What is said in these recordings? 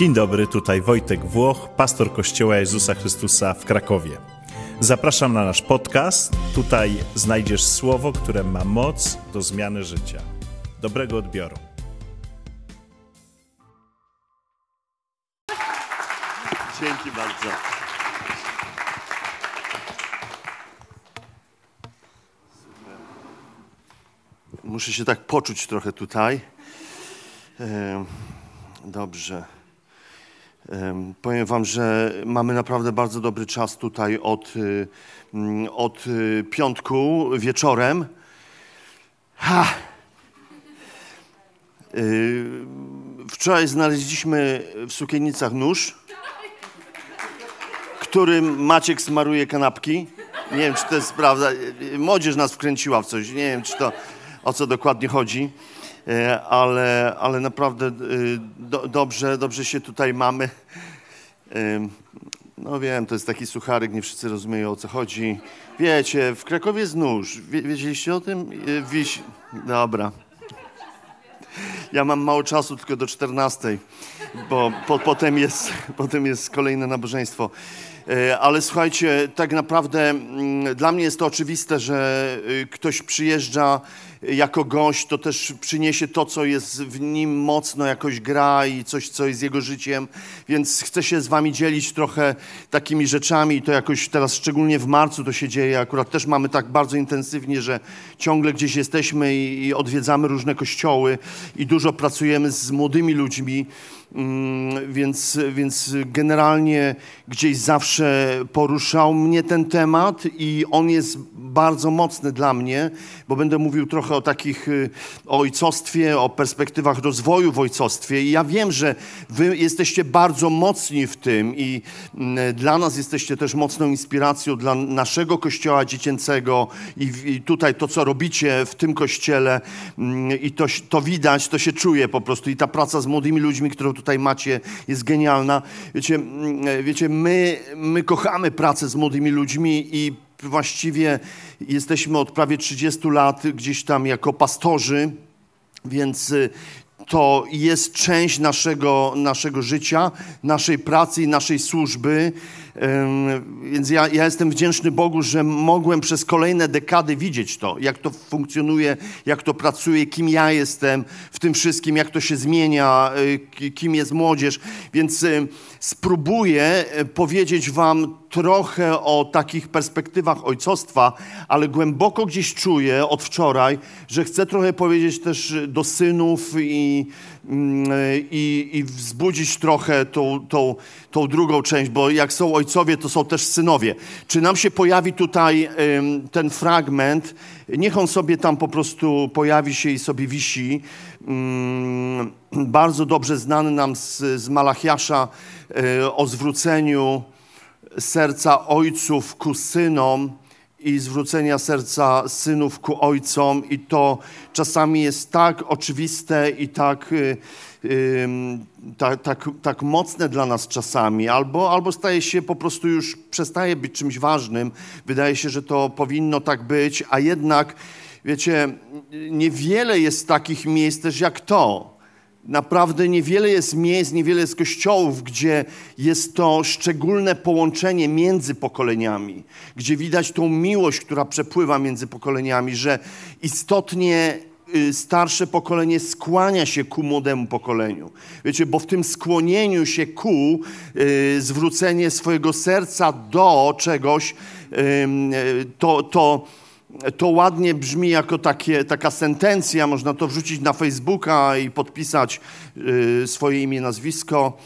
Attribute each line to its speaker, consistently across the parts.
Speaker 1: Dzień dobry, tutaj Wojtek Włoch, pastor Kościoła Jezusa Chrystusa w Krakowie. Zapraszam na nasz podcast. Tutaj znajdziesz słowo, które ma moc do zmiany życia. Dobrego odbioru.
Speaker 2: Dzięki bardzo. Muszę się tak poczuć trochę tutaj. Dobrze. Powiem Wam, że mamy naprawdę bardzo dobry czas tutaj od, y, od y, piątku wieczorem. Ha! Y, wczoraj znaleźliśmy w sukienicach nóż, którym Maciek smaruje kanapki. Nie wiem, czy to jest prawda. Młodzież nas wkręciła w coś. Nie wiem, czy to o co dokładnie chodzi. E, ale, ale naprawdę e, do, dobrze, dobrze się tutaj mamy. E, no wiem, to jest taki sucharek, nie wszyscy rozumieją o co chodzi. Wiecie, w Krakowie jest nóż. Wie, wiedzieliście o tym? Wiś... Dobra. Ja mam mało czasu, tylko do 14, bo po, potem, jest, potem jest kolejne nabożeństwo. Ale słuchajcie, tak naprawdę mm, dla mnie jest to oczywiste, że ktoś przyjeżdża jako gość, to też przyniesie to, co jest w nim mocno, jakoś gra i coś, co jest jego życiem. Więc chcę się z wami dzielić trochę takimi rzeczami i to jakoś teraz, szczególnie w marcu to się dzieje. Akurat też mamy tak bardzo intensywnie, że ciągle gdzieś jesteśmy i, i odwiedzamy różne kościoły i dużo pracujemy z młodymi ludźmi. Mm, więc, więc generalnie gdzieś zawsze poruszał mnie ten temat i on jest bardzo mocny dla mnie, bo będę mówił trochę o takich, y, o ojcostwie, o perspektywach rozwoju w ojcostwie. I ja wiem, że wy jesteście bardzo mocni w tym i mm, dla nas jesteście też mocną inspiracją dla naszego kościoła dziecięcego i, i tutaj to, co robicie w tym kościele mm, i to, to widać, to się czuje po prostu. I ta praca z młodymi ludźmi, którą tutaj macie, jest genialna. Wiecie, mm, wiecie my, my kochamy pracę z młodymi ludźmi i właściwie jesteśmy od prawie 30 lat gdzieś tam jako pastorzy, więc y, to jest część naszego, naszego życia, naszej pracy i naszej służby. Więc ja, ja, jestem wdzięczny Bogu, że mogłem przez kolejne dekady widzieć to, jak to funkcjonuje, jak to pracuje, kim ja jestem w tym wszystkim, jak to się zmienia, y, kim jest młodzież. Więc y, spróbuję y, powiedzieć Wam trochę o takich perspektywach ojcostwa, ale głęboko gdzieś czuję od wczoraj, że chcę trochę powiedzieć też do synów i, i, i wzbudzić trochę tą, tą, tą drugą część, bo jak są ojcowie, to są też synowie. Czy nam się pojawi tutaj ten fragment? Niech on sobie tam po prostu pojawi się i sobie wisi. Mm, bardzo dobrze znany nam z, z Malachiasza e, o zwróceniu serca ojców ku synom i zwrócenia serca synów ku ojcom, i to czasami jest tak oczywiste i tak, tak, tak, tak mocne dla nas czasami, albo, albo staje się po prostu już, przestaje być czymś ważnym. Wydaje się, że to powinno tak być, a jednak, wiecie, niewiele jest takich miejsc też jak to Naprawdę niewiele jest miejsc, niewiele jest kościołów, gdzie jest to szczególne połączenie między pokoleniami, gdzie widać tą miłość, która przepływa między pokoleniami, że istotnie y, starsze pokolenie skłania się ku młodemu pokoleniu. Wiecie, bo w tym skłonieniu się ku y, zwrócenie swojego serca do czegoś, y, to, to to ładnie brzmi jako takie, taka sentencja, można to wrzucić na Facebooka i podpisać y, swoje imię, nazwisko,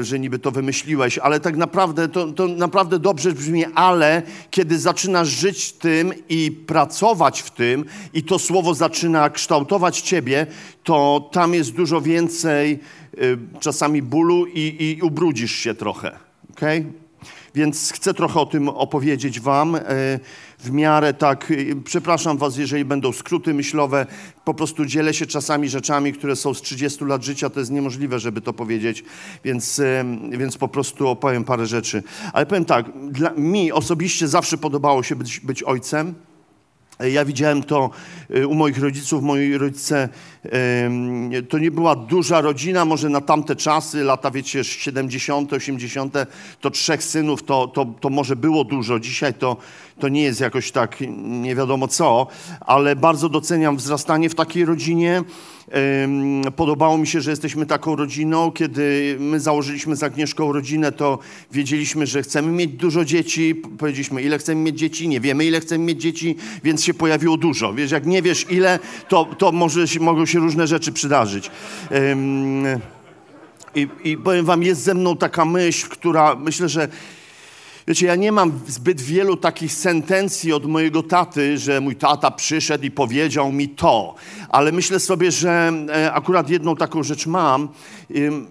Speaker 2: y, że niby to wymyśliłeś, ale tak naprawdę to, to naprawdę dobrze brzmi, ale kiedy zaczynasz żyć tym i pracować w tym i to słowo zaczyna kształtować ciebie, to tam jest dużo więcej y, czasami bólu i, i ubrudzisz się trochę? Okay? Więc chcę trochę o tym opowiedzieć Wam w miarę tak. E, przepraszam Was, jeżeli będą skróty myślowe. Po prostu dzielę się czasami rzeczami, które są z 30 lat życia. To jest niemożliwe, żeby to powiedzieć, więc, więc po prostu opowiem parę rzeczy. Ale powiem tak, dla mi osobiście zawsze podobało się być, być ojcem. Ja widziałem to y, u moich rodziców. Moi rodzice to nie była duża rodzina, może na tamte czasy, lata wiecie, 70., 80., to trzech synów to, to, to może było dużo. Dzisiaj to, to nie jest jakoś tak nie wiadomo co, ale bardzo doceniam wzrastanie w takiej rodzinie. Podobało mi się, że jesteśmy taką rodziną. Kiedy my założyliśmy z Agnieszką rodzinę, to wiedzieliśmy, że chcemy mieć dużo dzieci. Powiedzieliśmy, ile chcemy mieć dzieci, nie wiemy, ile chcemy mieć dzieci, więc się pojawiło dużo. Wiesz, jak nie wiesz ile, to, to może się, mogą się różne rzeczy przydarzyć. I, I powiem wam, jest ze mną taka myśl, która myślę, że Wiecie, ja nie mam zbyt wielu takich sentencji od mojego taty, że mój tata przyszedł i powiedział mi to, ale myślę sobie, że e, akurat jedną taką rzecz mam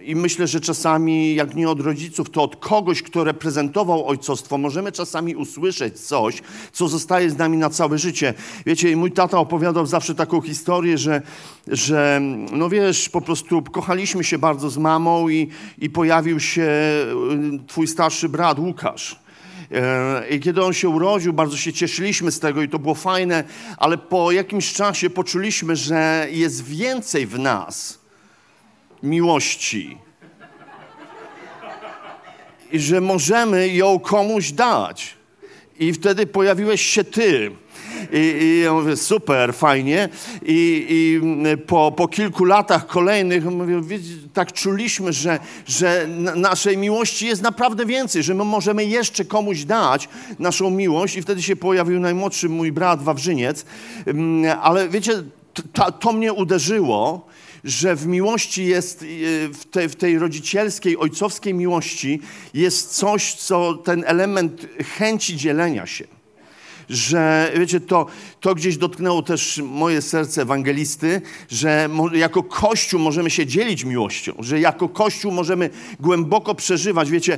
Speaker 2: i myślę, że czasami, jak nie od rodziców, to od kogoś, kto reprezentował ojcostwo, możemy czasami usłyszeć coś, co zostaje z nami na całe życie. Wiecie, mój tata opowiadał zawsze taką historię, że, że no wiesz, po prostu kochaliśmy się bardzo z mamą i, i pojawił się y, twój starszy brat Łukasz. E, I kiedy on się urodził, bardzo się cieszyliśmy z tego i to było fajne, ale po jakimś czasie poczuliśmy, że jest więcej w nas miłości. I że możemy ją komuś dać. I wtedy pojawiłeś się ty. I, i ja mówię, super, fajnie. I, i po, po kilku latach kolejnych mówię, tak czuliśmy, że, że naszej miłości jest naprawdę więcej, że my możemy jeszcze komuś dać naszą miłość. I wtedy się pojawił najmłodszy mój brat Wawrzyniec. Mm, ale wiecie, to mnie uderzyło, że w miłości jest, y, w, te, w tej rodzicielskiej, ojcowskiej miłości jest coś, co ten element chęci dzielenia się że wiecie, to, to gdzieś dotknęło też moje serce ewangelisty, że jako Kościół możemy się dzielić miłością, że jako Kościół możemy głęboko przeżywać. Wiecie,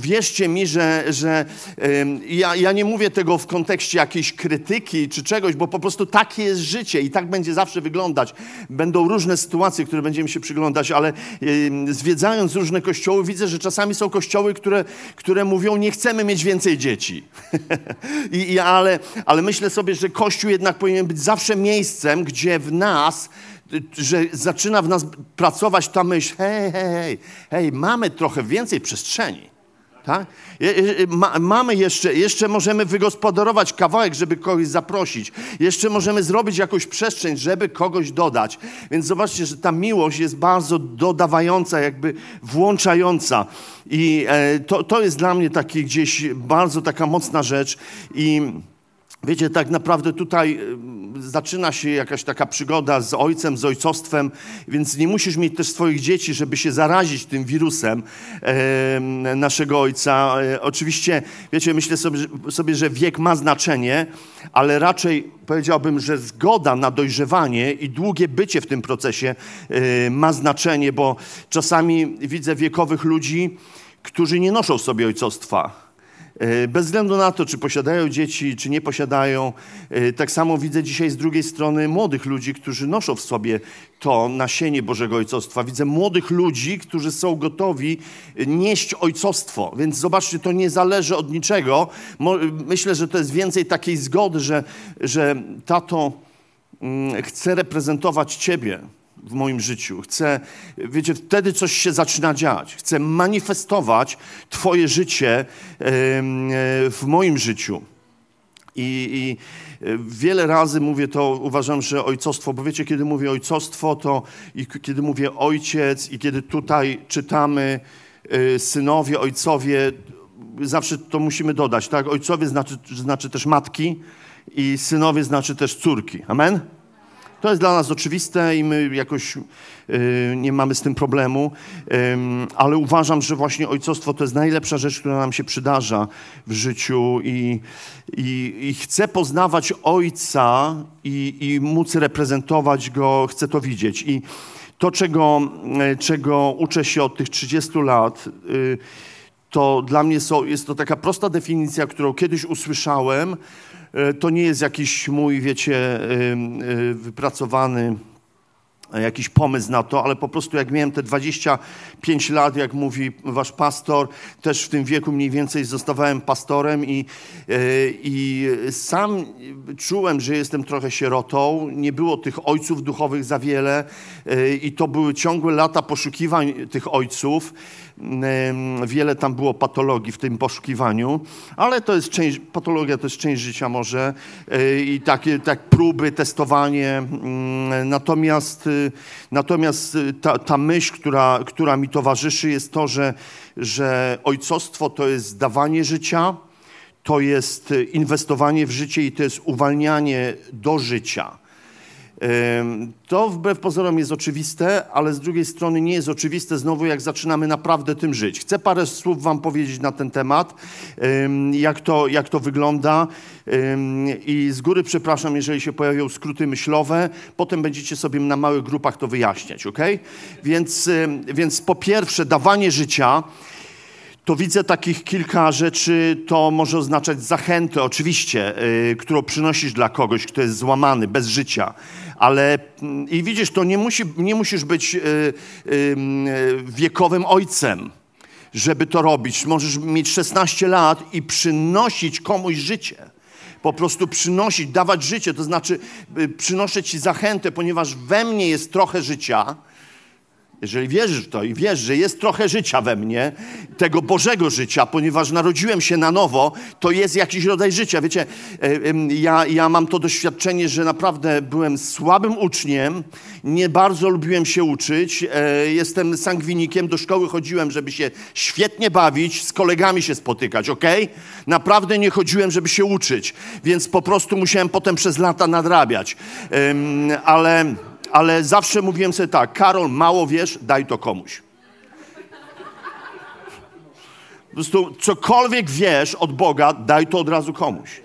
Speaker 2: wierzcie mi, że, że ja, ja nie mówię tego w kontekście jakiejś krytyki czy czegoś, bo po prostu takie jest życie i tak będzie zawsze wyglądać. Będą różne sytuacje, które będziemy się przyglądać, ale zwiedzając różne kościoły, widzę, że czasami są kościoły, które, które mówią, nie chcemy mieć więcej dzieci. I, i ale, ale myślę sobie, że Kościół jednak powinien być zawsze miejscem, gdzie w nas że zaczyna w nas pracować ta myśl, hej, hej, hej, hej, mamy trochę więcej przestrzeni. Tak? mamy jeszcze, jeszcze możemy wygospodarować kawałek, żeby kogoś zaprosić. Jeszcze możemy zrobić jakąś przestrzeń, żeby kogoś dodać. Więc zobaczcie, że ta miłość jest bardzo dodawająca, jakby włączająca. I e, to, to jest dla mnie taki gdzieś bardzo taka mocna rzecz. I Wiecie, tak naprawdę tutaj zaczyna się jakaś taka przygoda z ojcem, z ojcostwem, więc nie musisz mieć też swoich dzieci, żeby się zarazić tym wirusem e, naszego ojca. E, oczywiście, wiecie, myślę sobie, sobie, że wiek ma znaczenie, ale raczej powiedziałbym, że zgoda na dojrzewanie i długie bycie w tym procesie e, ma znaczenie, bo czasami widzę wiekowych ludzi, którzy nie noszą sobie ojcostwa bez względu na to, czy posiadają dzieci, czy nie posiadają. E, tak samo widzę dzisiaj z drugiej strony młodych ludzi, którzy noszą w sobie to nasienie Bożego Ojcostwa. Widzę młodych ludzi, którzy są gotowi nieść ojcostwo. Więc zobaczcie, to nie zależy od niczego. Myślę, że to jest więcej takiej zgody, że, że tato mm, chce reprezentować Ciebie w moim życiu. Chcę, wiecie, wtedy coś się zaczyna dziać. Chcę manifestować Twoje życie w moim życiu. I, I, wiele razy mówię to, uważam, że ojcostwo, bo wiecie, kiedy mówię ojcostwo, to i kiedy mówię ojciec, i kiedy tutaj czytamy y, synowie, ojcowie, zawsze to musimy dodać, tak? Ojcowie znaczy, znaczy też matki i synowie znaczy też córki. Amen? To jest dla nas oczywiste i my jakoś y, nie mamy z tym problemu, ale uważam, że właśnie ojcostwo to jest najlepsza rzecz, która nam się przydarza w życiu i, i, i chcę poznawać ojca i, i móc reprezentować go, chcę to widzieć. I to, czego, e, czego uczę się od tych 30 lat, y, to dla mnie jest to taka prosta definicja, którą kiedyś usłyszałem, to nie jest jakiś mój, wiecie, e, e, wypracowany jakiś pomysł na to, ale po prostu jak miałem te 25 lat, jak mówi wasz pastor, też w tym wieku mniej więcej zostawałem pastorem i, e, i sam czułem, że jestem trochę sierotą. Nie było tych ojców duchowych za wiele e, i to były ciągłe lata poszukiwań tych ojców. Wiele tam było patologii w tym poszukiwaniu, ale to jest część, patologia to jest część życia może e, i takie tak próby, testowanie. Mm, natomiast, natomiast y, ta, ta myśl, która, która mi towarzyszy jest to, że, że ojcostwo to jest dawanie życia, to jest y, inwestowanie w życie i to jest uwalnianie do życia. To wbrew pozorom jest oczywiste, ale z drugiej strony nie jest oczywiste znowu, jak zaczynamy naprawdę tym żyć. Chcę parę słów Wam powiedzieć na ten temat, jak to, jak to wygląda. I z góry przepraszam, jeżeli się pojawią skróty myślowe, potem będziecie sobie na małych grupach to wyjaśniać, ok? Więc, więc po pierwsze, dawanie życia to widzę takich kilka rzeczy. To może oznaczać zachętę, oczywiście, yy, którą przynosisz dla kogoś, kto jest złamany, bez życia. Ale yy, i widzisz, to nie, musi, nie musisz być yy, wiekowym ojcem, żeby to robić. Możesz mieć 16 lat i przynosić komuś życie po prostu przynosić, dawać życie, to znaczy y, przynoszę Ci zachętę, ponieważ we mnie jest trochę życia, jeżeli wierzysz w to i wiesz, że jest trochę życia we mnie, tego Bożego życia, ponieważ narodziłem się na nowo, to jest jakiś rodzaj życia. Wiecie, e, ja, ja mam to doświadczenie, że naprawdę byłem słabym uczniem, nie bardzo lubiłem się uczyć, e, jestem sangwinikiem, do szkoły chodziłem, żeby się świetnie bawić, z kolegami się spotykać, ok? Naprawdę nie chodziłem, żeby się uczyć, więc po prostu musiałem potem przez lata nadrabiać. Ale ale zawsze mówiłem sobie tak, Karol, mało wiesz, daj to komuś. Po prostu cokolwiek wiesz od Boga, daj to od razu komuś.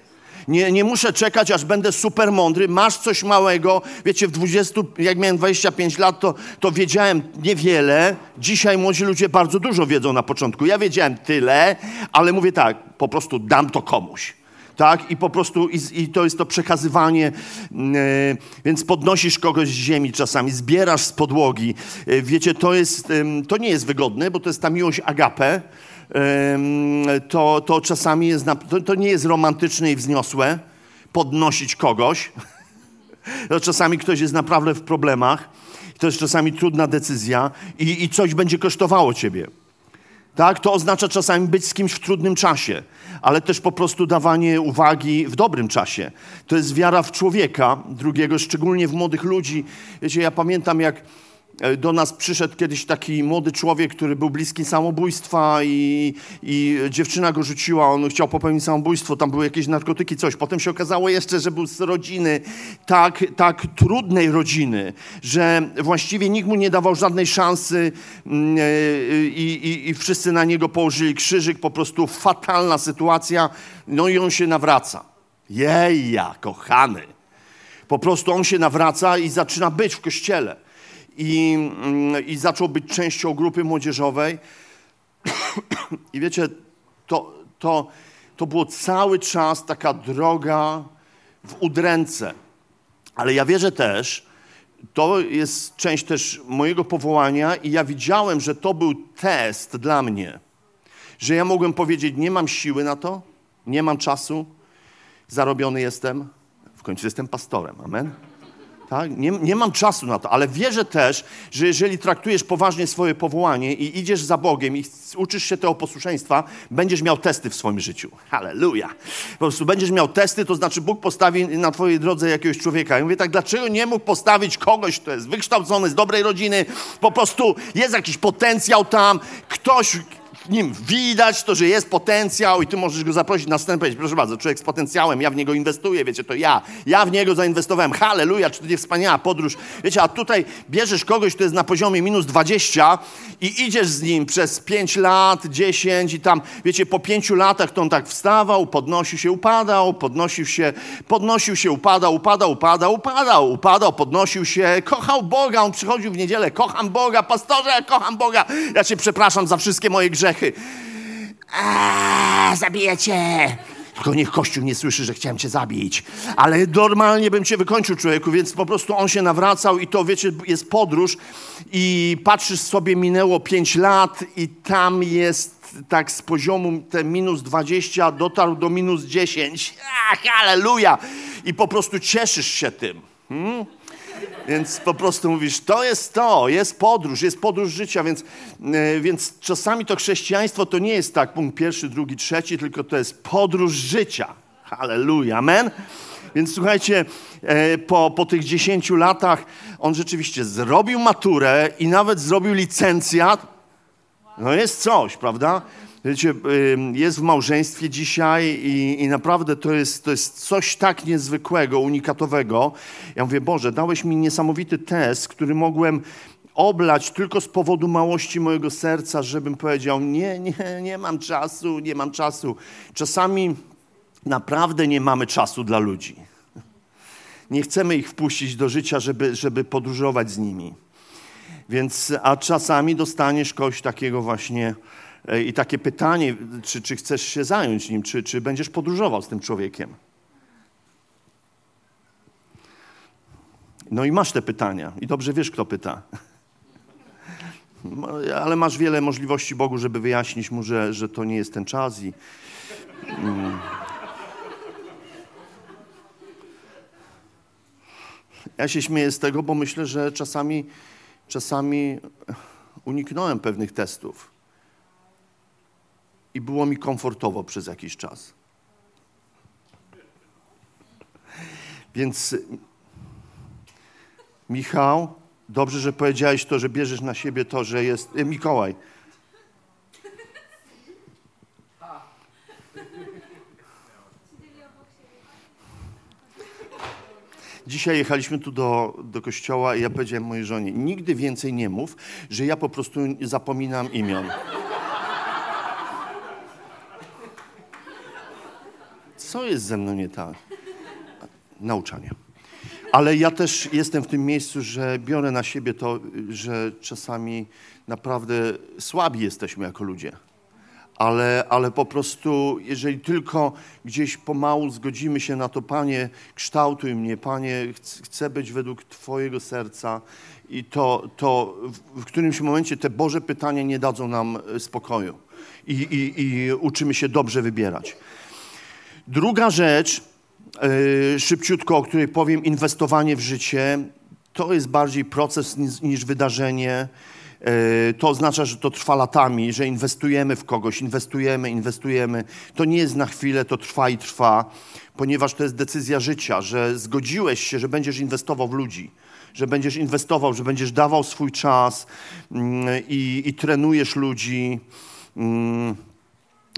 Speaker 2: Nie, nie muszę czekać, aż będę super mądry. Masz coś małego. Wiecie, w 20, jak miałem 25 lat, to, to wiedziałem niewiele. Dzisiaj młodzi ludzie bardzo dużo wiedzą na początku. Ja wiedziałem tyle, ale mówię tak, po prostu dam to komuś tak? I po prostu, i, i to jest to przekazywanie, yy, więc podnosisz kogoś z ziemi czasami, zbierasz z podłogi. Yy, wiecie, to jest, yy, to nie jest wygodne, bo to jest ta miłość agape. To, to czasami jest, to, to nie jest romantyczne i wzniosłe, podnosić kogoś. To czasami ktoś jest naprawdę w problemach. To jest czasami trudna decyzja i, i coś będzie kosztowało ciebie. Tak? To oznacza czasami być z kimś w trudnym czasie, ale też po prostu dawanie uwagi w dobrym czasie. To jest wiara w człowieka drugiego, szczególnie w młodych ludzi. Wiecie, ja pamiętam jak do nas przyszedł kiedyś taki młody człowiek, który był bliski samobójstwa i, i dziewczyna go rzuciła, on chciał popełnić samobójstwo, tam były jakieś narkotyki, coś. Potem się okazało jeszcze, że był z rodziny, tak, tak trudnej rodziny, że właściwie nikt mu nie dawał żadnej szansy mm, e, i, i, i wszyscy na niego położyli krzyżyk, po prostu fatalna sytuacja, no i on się nawraca. Jeja, kochany. Po prostu on się nawraca i zaczyna być w kościele i, mm, i zaczął być częścią grupy młodzieżowej. I wiecie, to, to, to było cały czas taka droga w udręce. Ale ja wierzę też, to jest część też mojego powołania i ja widziałem, że to był test dla mnie, że ja mogłem powiedzieć, nie mam siły na to, nie mam czasu, zarobiony jestem, w końcu jestem pastorem, amen. Tak? Nie, nie mam czasu na to, ale wierzę też, że jeżeli traktujesz poważnie swoje powołanie i idziesz za Bogiem i uczysz się tego posłuszeństwa, będziesz miał testy w swoim życiu. Halleluja. Po prostu będziesz miał testy, to znaczy Bóg postawi na twojej drodze jakiegoś człowieka. I mówię tak, dlaczego nie mógł postawić kogoś, kto jest wykształcony, z dobrej rodziny, po prostu jest jakiś potencjał tam, ktoś, nim widać to, że jest potencjał i ty możesz go zaprosić na scenę powiedzieć, proszę bardzo, człowiek z potencjałem, ja w niego inwestuję, wiecie, to ja. Ja w niego zainwestowałem. Halleluja, czy to nie wspaniała podróż. Wiecie, a tutaj bierzesz kogoś, kto jest na poziomie minus 20 i idziesz z nim przez 5 lat, 10 i tam, wiecie, po 5 latach to on tak wstawał, podnosił się, upadał, podnosił się, podnosił się, upadał, upadał, upadał, upadał, upadał, podnosił się, kochał Boga, on przychodził w niedzielę, kocham Boga, pastorze, kocham Boga. Ja cię przepraszam za wszystkie moje grzechy grzechy. A, cię. Tylko niech Kościół nie słyszy, że chciałem cię zabić. Ale normalnie bym cię wykończył, człowieku, więc po prostu on się nawracał i to, wiecie, jest podróż i patrzysz sobie, minęło 5 lat i tam jest tak z poziomu te minus 20 dotarł do minus 10. Ach, aleluja! I po prostu cieszysz się tym. Hmm? Więc po prostu mówisz, to jest to, jest podróż, jest podróż życia, więc, yy, więc czasami to chrześcijaństwo to nie jest tak punkt pierwszy, drugi, trzeci, tylko to jest podróż życia. Halleluja, amen. Więc słuchajcie, e, po, po tych dziesięciu latach on rzeczywiście zrobił maturę i nawet zrobił licencjat. No jest coś, prawda? Wiecie, jest w małżeństwie dzisiaj i, i, naprawdę to jest, to jest coś tak niezwykłego, unikatowego. Ja mówię, Boże, dałeś mi niesamowity test, który mogłem oblać tylko z powodu małości mojego serca, żebym powiedział, nie, nie, nie mam czasu, nie mam czasu. Czasami naprawdę nie mamy czasu dla ludzi. Nie chcemy ich wpuścić do życia, żeby, żeby podróżować z nimi. Więc, a czasami dostaniesz kogoś takiego właśnie i takie pytanie, czy, czy chcesz się zająć nim, czy, czy będziesz podróżował z tym człowiekiem. No i masz te pytania i dobrze wiesz, kto pyta. Ale masz wiele możliwości Bogu, żeby wyjaśnić mu, że, że to nie jest ten czas i... Mm. Ja się śmieję z tego, bo myślę, że czasami, czasami uniknąłem pewnych testów. I było mi komfortowo przez jakiś czas. Więc Michał, dobrze, że powiedziałeś to, że bierzesz na siebie to, że jest. E, Mikołaj, Dzisiaj jechaliśmy tu do, do kościoła i ja powiedziałem mojej żonie, nigdy więcej nie mów, że ja po prostu zapominam imion. Co jest ze mną nie tak? Nauczanie. Ale ja też jestem w tym miejscu, że biorę na siebie to, że czasami naprawdę słabi jesteśmy jako ludzie ale, ale po prostu, jeżeli tylko gdzieś pomału zgodzimy się na to, Panie, kształtuj mnie, Panie, chcę być według Twojego serca i to, to w którymś momencie te Boże pytania nie dadzą nam e, spokoju i, i, i uczymy się dobrze wybierać. Druga rzecz, yy, szybciutko, o której powiem, inwestowanie w życie, to jest bardziej proces niż, niż wydarzenie. E, to oznacza, że to trwa latami, że inwestujemy w kogoś, inwestujemy, inwestujemy. To nie jest na chwilę, to trwa i trwa, ponieważ to jest decyzja życia, że zgodziłeś się, że będziesz inwestował w ludzi, że będziesz inwestował, że będziesz dawał swój czas mm, i, i trenujesz ludzi.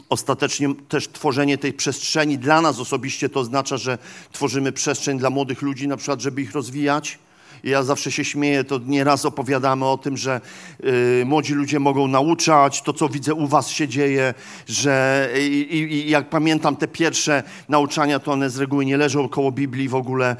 Speaker 2: Ostatecznie też tworzenie tej przestrzeni dla nas osobiście to oznacza, że tworzymy przestrzeń dla młodych ludzi, na przykład, żeby ich rozwijać ja zawsze się śmieję, to nieraz opowiadamy o tym, że y, młodzi ludzie mogą nauczać, to co widzę u was się dzieje, że i, i, jak pamiętam te pierwsze nauczania, to one z reguły nie leżą koło Biblii w ogóle.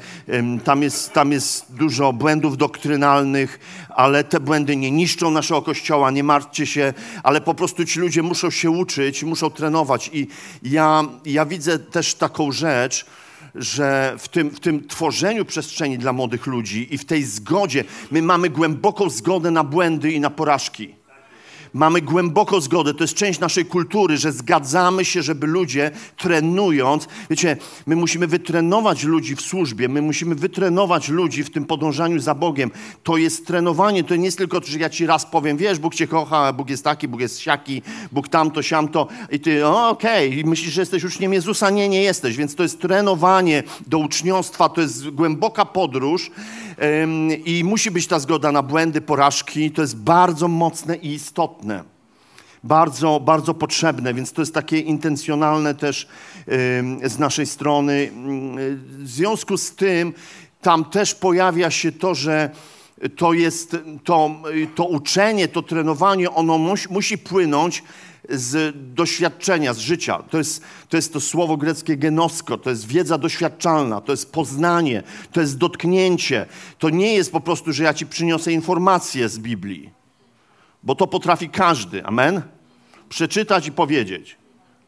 Speaker 2: tam, jest, tam jest dużo błędów doktrynalnych, ale te błędy nie niszczą naszego kościoła, nie martwcie się, ale po prostu ci ludzie muszą się uczyć, muszą trenować. I ja, ja widzę też taką rzecz, że w tym, w tym tworzeniu przestrzeni dla młodych ludzi i w tej zgodzie my mamy głęboką zgodę na błędy i na porażki. Mamy głęboko zgodę, to jest część naszej kultury, że zgadzamy się, żeby ludzie trenując, wiecie, my musimy wytrenować ludzi w służbie, my musimy wytrenować ludzi w tym podążaniu za Bogiem. To jest trenowanie, to nie jest tylko, że ja ci raz powiem, wiesz, Bóg cię kocha, Bóg jest taki, Bóg jest siaki, Bóg tamto, siamto i ty, okej, okay. myślisz, że jesteś uczniem Jezusa? Nie, nie jesteś, więc to jest trenowanie do uczniostwa, to jest głęboka podróż i musi być ta zgoda na błędy, porażki, to jest bardzo mocne i istotne bardzo, bardzo potrzebne, więc to jest takie intencjonalne też z naszej strony. W związku z tym tam też pojawia się to, że to jest to, to uczenie, to trenowanie, ono musi, musi płynąć z doświadczenia, z życia. To jest, to jest to słowo greckie genosko, to jest wiedza doświadczalna, to jest poznanie, to jest dotknięcie. To nie jest po prostu, że ja ci przyniosę informacje z Biblii bo to potrafi każdy, amen? Przeczytać i powiedzieć.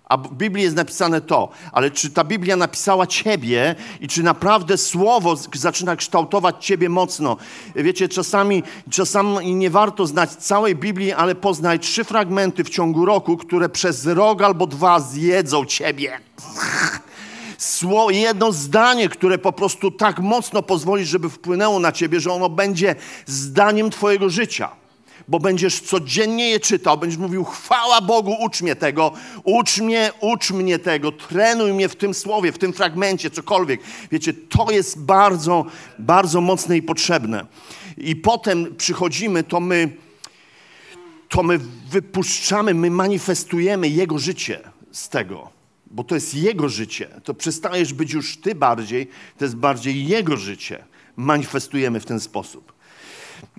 Speaker 2: A w Biblii jest napisane to, ale czy ta Biblia napisała ciebie i czy naprawdę słowo zaczyna kształtować ciebie mocno? Wiecie, czasami, czasami nie warto znać całej Biblii, ale poznaj trzy fragmenty w ciągu roku, które przez rok albo dwa zjedzą ciebie. Sło, jedno zdanie, które po prostu tak mocno pozwoli, żeby wpłynęło na ciebie, że ono będzie zdaniem twojego życia bo będziesz codziennie je czytał, będziesz mówił, chwała Bogu, ucz mnie tego, ucz mnie, ucz mnie tego, trenuj mnie w tym słowie, w tym fragmencie, cokolwiek. Wiecie, to jest bardzo, bardzo mocne i potrzebne. I potem przychodzimy, to my, to my wypuszczamy, my manifestujemy Jego życie z tego bo to jest Jego życie. To przestajesz być już Ty bardziej, to jest bardziej Jego życie. Manifestujemy w ten sposób.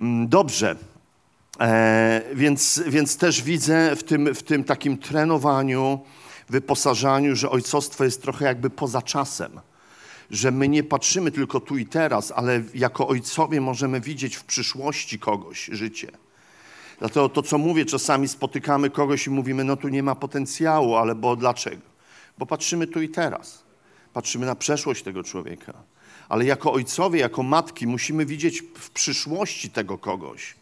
Speaker 2: Mm, dobrze. E, więc, więc też widzę w tym, w tym takim trenowaniu, wyposażaniu, że ojcostwo jest trochę jakby poza czasem. Że my nie patrzymy tylko tu i teraz, ale jako ojcowie możemy widzieć w przyszłości kogoś życie. Dlatego to, co mówię, czasami spotykamy kogoś i mówimy, no tu nie ma potencjału, ale bo dlaczego? Bo patrzymy tu i teraz. Patrzymy na przeszłość tego człowieka. Ale jako ojcowie, jako matki musimy widzieć w przyszłości tego kogoś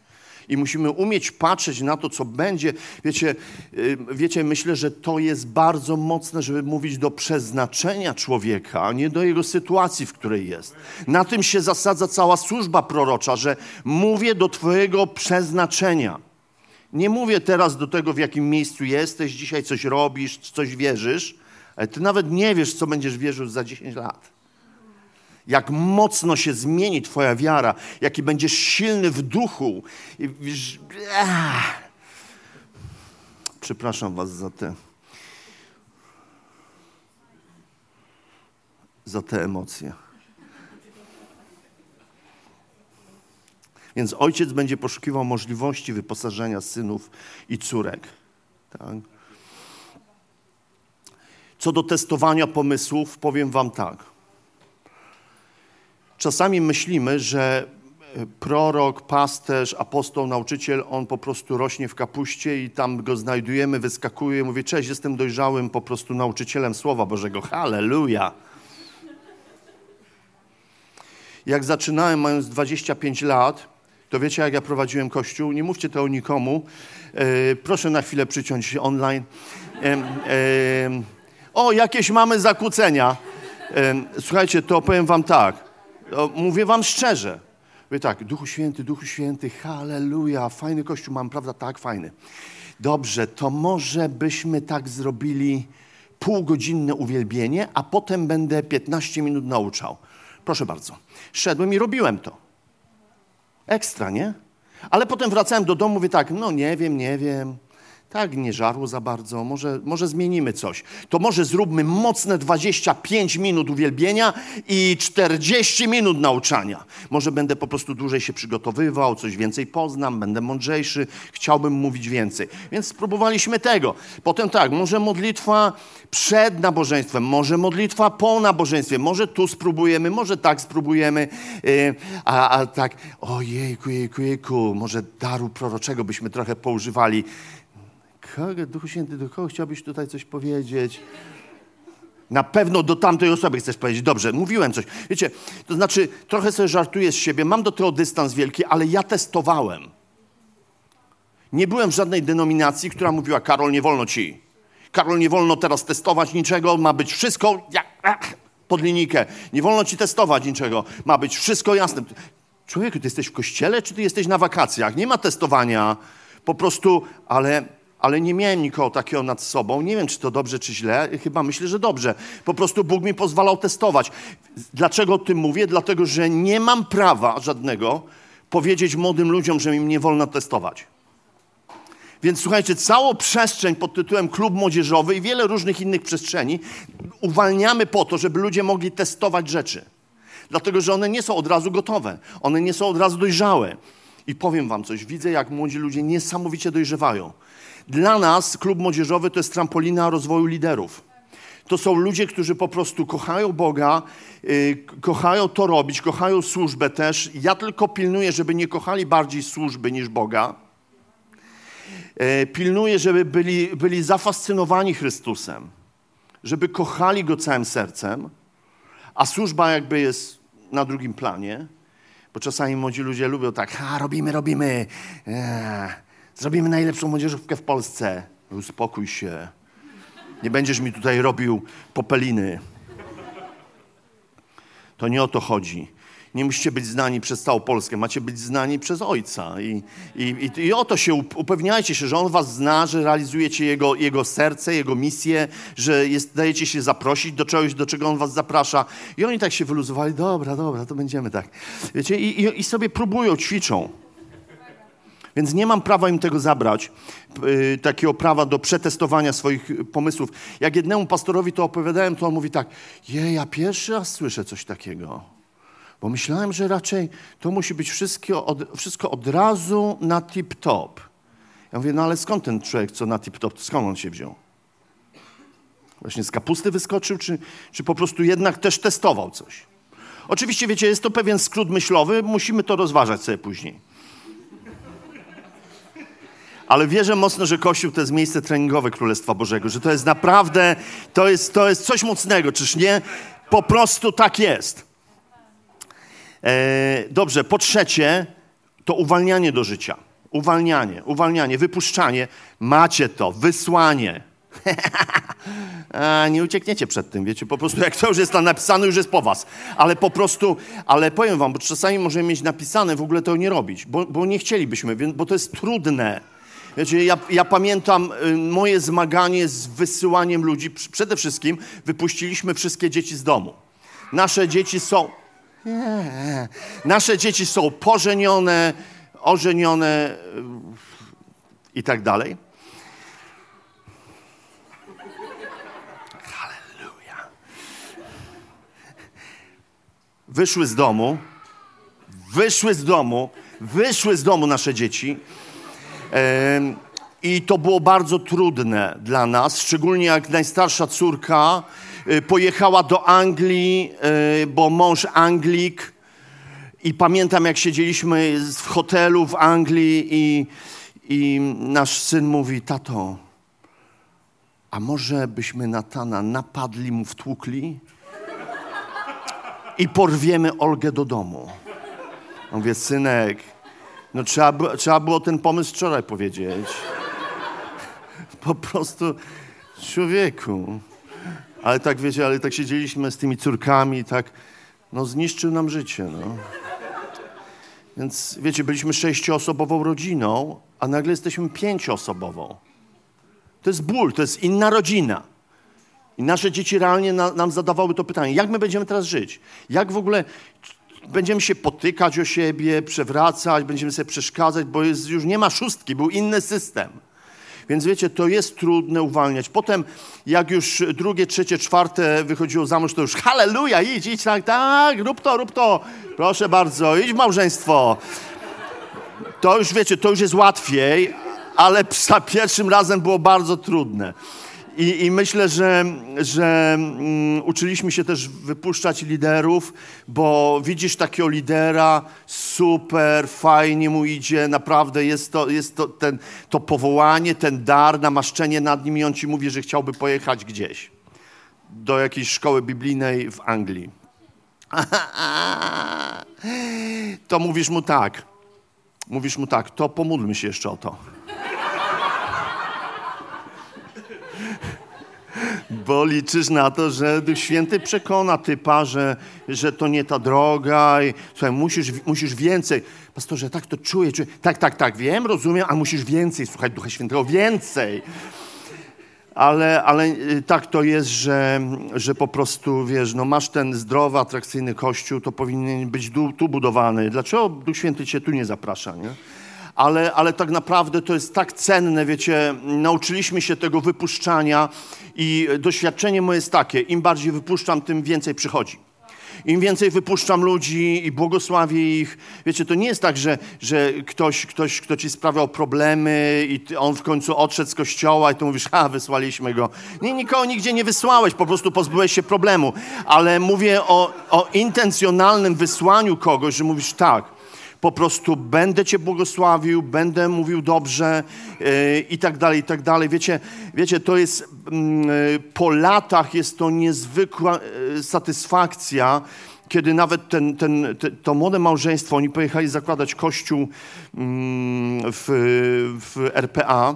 Speaker 2: i musimy umieć patrzeć na to, co będzie. Wiecie, y, wiecie, myślę, że to jest bardzo mocne, żeby mówić do przeznaczenia człowieka, a nie do jego sytuacji, w której jest. Na tym się zasadza cała służba prorocza, że mówię do Twojego przeznaczenia. Nie mówię teraz do tego, w jakim miejscu jesteś, dzisiaj coś robisz, coś wierzysz, ale Ty nawet nie wiesz, co będziesz wierzył za 10 lat jak mocno się zmieni Twoja wiara, jaki będziesz silny w duchu. Przepraszam Was za te. za te emocje. Więc ojciec będzie poszukiwał możliwości wyposażenia synów i córek. Tak? Co do testowania pomysłów, powiem Wam tak. Czasami myślimy, że e, prorok, pasterz, apostoł, nauczyciel, on po prostu rośnie w kapuście i tam go znajdujemy, wyskakuje, mówi, cześć, jestem dojrzałym po prostu nauczycielem Słowa Bożego. Halleluja! Jak zaczynałem mając 25 lat, to wiecie, jak ja prowadziłem kościół? Nie mówcie to o nikomu. E, proszę na chwilę przyciąć online. O, jakieś mamy zakłócenia. Słuchajcie, to powiem wam tak mówię wam szczerze. Mówię tak, Duchu Święty, Duchu Święty, halleluja, fajny kościół mam, prawda? Tak, fajny. Dobrze, to może byśmy tak zrobili półgodzinne uwielbienie, a potem będę 15 minut nauczał. Proszę bardzo. Szedłem i robiłem to. Ekstra, nie? Ale potem wracałem do domu, mówię tak, no nie wiem, nie wiem tak nie żarło za bardzo, może, może zmienimy coś. To może zróbmy mocne 25 minut uwielbienia i 40 minut nauczania. Może będę po prostu dłużej się przygotowywał, coś więcej poznam, będę mądrzejszy, chciałbym mówić więcej. Więc spróbowaliśmy tego. Potem tak, może modlitwa przed nabożeństwem, może modlitwa po nabożeństwie, może tu spróbujemy, może tak spróbujemy, yy, a, a tak, ojejku, jejku, jejku, może daru proroczego byśmy trochę poużywali. Kogo, Duchu Święty, do kogo chciałbyś tutaj coś powiedzieć? Na pewno do tamtej osoby chcesz powiedzieć. Dobrze, mówiłem coś. Wiecie, to znaczy, trochę sobie żartuję z siebie, mam do tego dystans wielki, ale ja testowałem. Nie byłem w żadnej denominacji, która mówiła, Karol, nie wolno ci. Karol, nie wolno teraz testować niczego, ma być wszystko jak, pod linijkę. Nie wolno ci testować niczego, ma być wszystko jasne. Człowieku, ty jesteś w kościele, czy ty jesteś na wakacjach? Nie ma testowania. Po prostu, ale ale nie miałem nikogo takiego nad sobą. Nie wiem, czy to dobrze, czy źle. Chyba myślę, że dobrze. Po prostu Bóg mi pozwalał testować. Dlaczego o tym mówię? Dlatego, że nie mam prawa żadnego powiedzieć młodym ludziom, że im nie wolno testować. Więc słuchajcie, całą przestrzeń pod tytułem Klub Młodzieżowy i wiele różnych innych przestrzeni uwalniamy po to, żeby ludzie mogli testować rzeczy. Dlatego, że one nie są od razu gotowe. One nie są od razu dojrzałe. I powiem wam coś. Widzę, jak młodzi ludzie niesamowicie dojrzewają. Dla nas klub młodzieżowy to jest trampolina rozwoju liderów. To są ludzie, którzy po prostu kochają Boga, yy, kochają to robić, kochają służbę też. Ja tylko pilnuję, żeby nie kochali bardziej służby niż Boga. Yy, pilnuję, żeby byli, byli zafascynowani Chrystusem. żeby kochali Go całym sercem, a służba jakby jest na drugim planie, bo czasami młodzi ludzie lubią tak, a robimy, robimy, eee, zrobimy najlepszą młodzieżówkę w Polsce. Uspokój się. Nie będziesz mi tutaj robił popeliny. To nie o to chodzi. Nie musicie być znani przez całą Polskę, macie być znani przez Ojca. I, i, i, i o to się upewniajcie się, że On was zna, że realizujecie Jego, jego serce, Jego misję, że jest, dajecie się zaprosić do czegoś, do czego On was zaprasza. I oni tak się wyluzowali, dobra, dobra, to będziemy tak. Wiecie, i, i, i sobie próbują, ćwiczą. Więc nie mam prawa im tego zabrać, yy, takiego prawa do przetestowania swoich pomysłów. Jak jednemu pastorowi to opowiadałem, to on mówi tak, je, ja pierwszy raz słyszę coś takiego. Bo myślałem, że raczej to musi być wszystko od, wszystko od razu na tip-top. Ja mówię, no ale skąd ten człowiek, co na tip-top, skąd on się wziął? Właśnie z kapusty wyskoczył, czy, czy po prostu jednak też testował coś? Oczywiście, wiecie, jest to pewien skrót myślowy, musimy to rozważać sobie później. Ale wierzę mocno, że Kościół to jest miejsce treningowe Królestwa Bożego, że to jest naprawdę, to jest, to jest coś mocnego, czyż nie? Po prostu tak jest. E, dobrze, po trzecie, to uwalnianie do życia. Uwalnianie, uwalnianie, wypuszczanie. Macie to, wysłanie. A, nie uciekniecie przed tym, wiecie, po prostu jak to już jest tam napisane, już jest po was. Ale po prostu, ale powiem wam, bo czasami możemy mieć napisane, w ogóle to nie robić, bo, bo nie chcielibyśmy, bo to jest trudne. Wiecie, ja, ja pamiętam y, moje zmaganie z wysyłaniem ludzi. Przede wszystkim wypuściliśmy wszystkie dzieci z domu. Nasze dzieci są. Nasze dzieci są pożenione, ożenione i tak dalej. Halleluja. Wyszły z domu, wyszły z domu, wyszły z domu nasze dzieci. I to było bardzo trudne dla nas, szczególnie jak najstarsza córka Y, pojechała do Anglii, y, bo mąż Anglik. I pamiętam, jak siedzieliśmy w hotelu w Anglii i, i nasz syn mówi, tato, a może byśmy Natana napadli mu, wtłukli i porwiemy Olgę do domu. Mówię, synek, no trzeba, trzeba było ten pomysł wczoraj powiedzieć. Po prostu, człowieku, ale tak, wiecie, ale tak siedzieliśmy z tymi córkami, tak, no zniszczył nam życie, no. Więc, wiecie, byliśmy sześcioosobową rodziną, a nagle jesteśmy pięcioosobową. To jest ból, to jest inna rodzina. I nasze dzieci realnie na, nam zadawały to pytanie, jak my będziemy teraz żyć? Jak w ogóle będziemy się potykać o siebie, przewracać, będziemy sobie przeszkadzać, bo jest, już nie ma szóstki, był inny system. Więc wiecie, to jest trudne uwalniać. Potem, jak już drugie, trzecie, czwarte wychodziło za mąż, to już halleluja, idź, idź, tak, tak, rób to, rób to. Proszę bardzo, idź w małżeństwo. To już wiecie, to już jest łatwiej, ale za pierwszym razem było bardzo trudne. I, I, myślę, że, że um, uczyliśmy się też wypuszczać liderów, bo widzisz takiego lidera, super, fajnie mu idzie, naprawdę jest to, jest to, ten, to powołanie, ten dar, namaszczenie nad nim i on ci mówi, że chciałby pojechać gdzieś do jakiejś szkoły biblijnej w Anglii. To mówisz mu tak, mówisz mu tak, to pomódlmy się jeszcze o to. Bo liczysz na to, że Duch Święty przekona typa, że, że to nie ta droga i słuchaj, musisz, musisz więcej. Pastorze, tak to czuję, czuję. Tak, tak, tak, wiem, rozumiem, a musisz więcej słuchaj Ducha Świętego, więcej. Ale, ale y, tak to jest, że, że po prostu, wiesz, no masz ten zdrowy, atrakcyjny kościół, to powinien być tu, tu budowany. Dlaczego Duch Święty cię tu nie zaprasza, nie? Ale, ale tak naprawdę to jest tak cenne, wiecie, nauczyliśmy się tego wypuszczania i doświadczenie moje jest takie, im bardziej wypuszczam, tym więcej przychodzi. Im więcej wypuszczam ludzi i błogosławię ich. Wiecie, to nie jest tak, że, że ktoś, ktoś, kto ci sprawiał problemy i on w końcu odszedł z kościoła i ty mówisz, a, wysłaliśmy go. Nie, nikogo nigdzie nie wysłałeś, po prostu pozbyłeś się problemu. Ale mówię o, o intencjonalnym wysłaniu kogoś, że mówisz tak, po prostu będę Cię błogosławił, będę mówił dobrze yy, i tak dalej, i tak dalej. Wiecie, wiecie to jest, yy, po latach jest to niezwykła yy, satysfakcja, kiedy nawet ten, ten, te, to młode małżeństwo, oni pojechali zakładać kościół mm, w, w RPA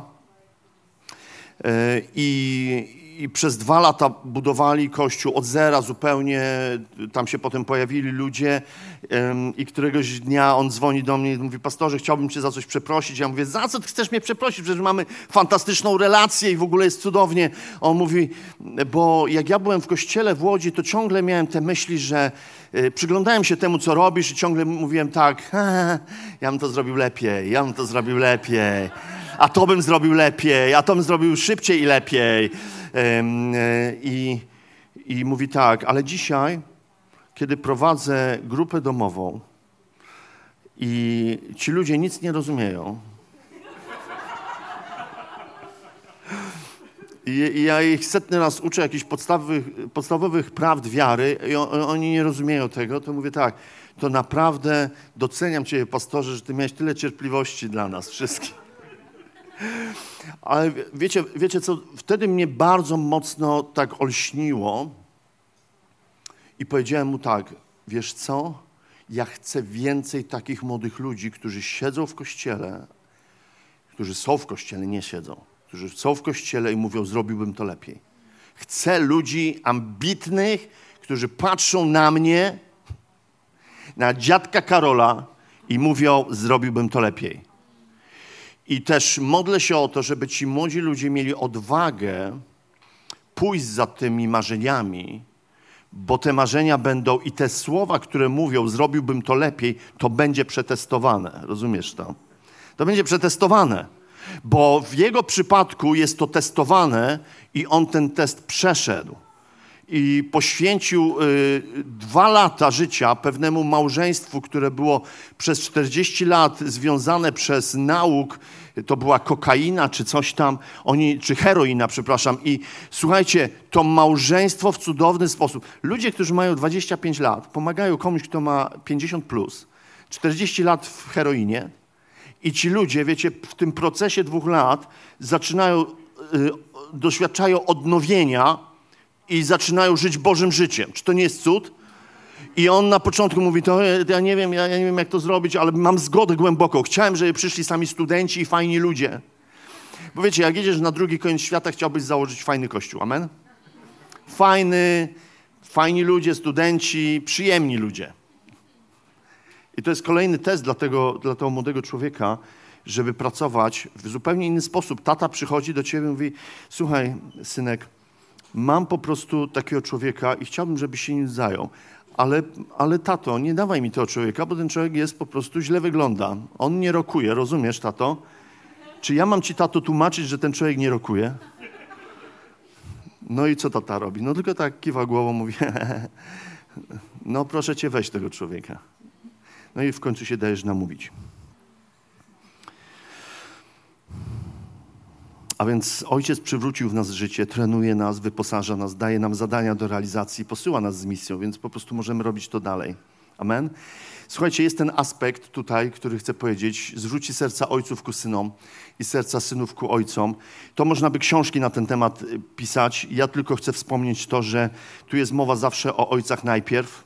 Speaker 2: i i przez dwa lata budowali kościół od zera zupełnie. Tam się potem pojawili ludzie i któregoś dnia on dzwoni do mnie i mówi, pastorze, chciałbym cię za coś przeprosić. Ja mówię, za co chcesz mnie przeprosić? Przecież mamy fantastyczną relację i w ogóle jest cudownie. On mówi, bo jak ja byłem w kościele w Łodzi, to ciągle miałem te myśli, że e, przyglądałem się temu, co robisz i ciągle mówiłem tak, ja bym to zrobił lepiej, ja bym to zrobił lepiej, a to bym zrobił lepiej, a to bym zrobił szybciej i lepiej. E, I, I mówi tak, ale dzisiaj, kiedy prowadzę grupę domową i ci ludzie nic nie rozumieją, I, ja ich setny raz uczę jakichś podstawowych, podstawowych prawd wiary i on, oni nie rozumieją tego, to mówię tak, to naprawdę doceniam Cię, pastorze, że Ty miałeś tyle cierpliwości dla nas wszystkich. Ale wiecie, wiecie co, wtedy mnie bardzo mocno tak olśniło i powiedziałem mu tak, wiesz co, ja chcę więcej takich młodych ludzi, którzy siedzą w kościele, którzy są w kościele, nie siedzą, którzy są w kościele i mówią, zrobiłbym to lepiej. Chcę ludzi ambitnych, którzy patrzą na mnie, na dziadka Karola i mówią, zrobiłbym to lepiej. I też modlę się o to, żeby ci młodzi ludzie mieli odwagę pójść za tymi marzeniami, bo te marzenia będą i te słowa, które mówią, zrobiłbym to lepiej, to będzie przetestowane. Rozumiesz to? To będzie przetestowane, bo w jego przypadku jest to testowane i on ten test przeszedł i poświęcił y, dwa lata życia pewnemu małżeństwu, które było przez 40 lat związane przez nauk, to była kokaina czy coś tam, oni, czy heroina, przepraszam. I słuchajcie, to małżeństwo w cudowny sposób. Ludzie, którzy mają 25 lat, pomagają komuś, kto ma 50 plus, 40 lat w heroinie. I ci ludzie, wiecie, w tym procesie dwóch lat zaczynają, y, doświadczają odnowienia i zaczynają żyć Bożym życiem. Czy to nie jest cud? I on na początku mówi, to ja nie wiem, ja, nie wiem jak to zrobić, ale mam zgodę głęboką. Chciałem, żeby przyszli sami studenci i fajni ludzie. Bo wiecie, jak jedziesz na drugi koniec świata, chciałbyś założyć fajny kościół. Amen? Fajny, fajni ludzie, studenci, przyjemni ludzie. I to jest kolejny test dla tego, dla tego młodego człowieka, żeby pracować w zupełnie inny sposób. Tata przychodzi do ciebie i mówi, słuchaj, synek, mam po prostu takiego człowieka i chciałbym, żebyś się nim zajął. Ale, ale tato, nie dawaj mi tego człowieka, bo ten człowiek jest po prostu źle wygląda. On nie rokuje, rozumiesz, tato? Czy ja mam ci, tato, tłumaczyć, że ten człowiek nie rokuje? No i co tata robi? No tylko tak kiwa głową, mówi, no proszę cię, weź tego człowieka. No i w końcu się dajesz namówić. A więc Ojciec przywrócił w nas życie, trenuje nas, wyposaża nas, daje nam zadania do realizacji, posyła nas z misją, więc po prostu możemy robić to dalej. Amen. Słuchajcie, jest ten aspekt tutaj, który chcę powiedzieć. Zwróci serca ojców ku synom i serca synów ku ojcom. To można by książki na ten temat y, pisać. Ja tylko chcę wspomnieć to, że tu jest mowa zawsze o ojcach najpierw.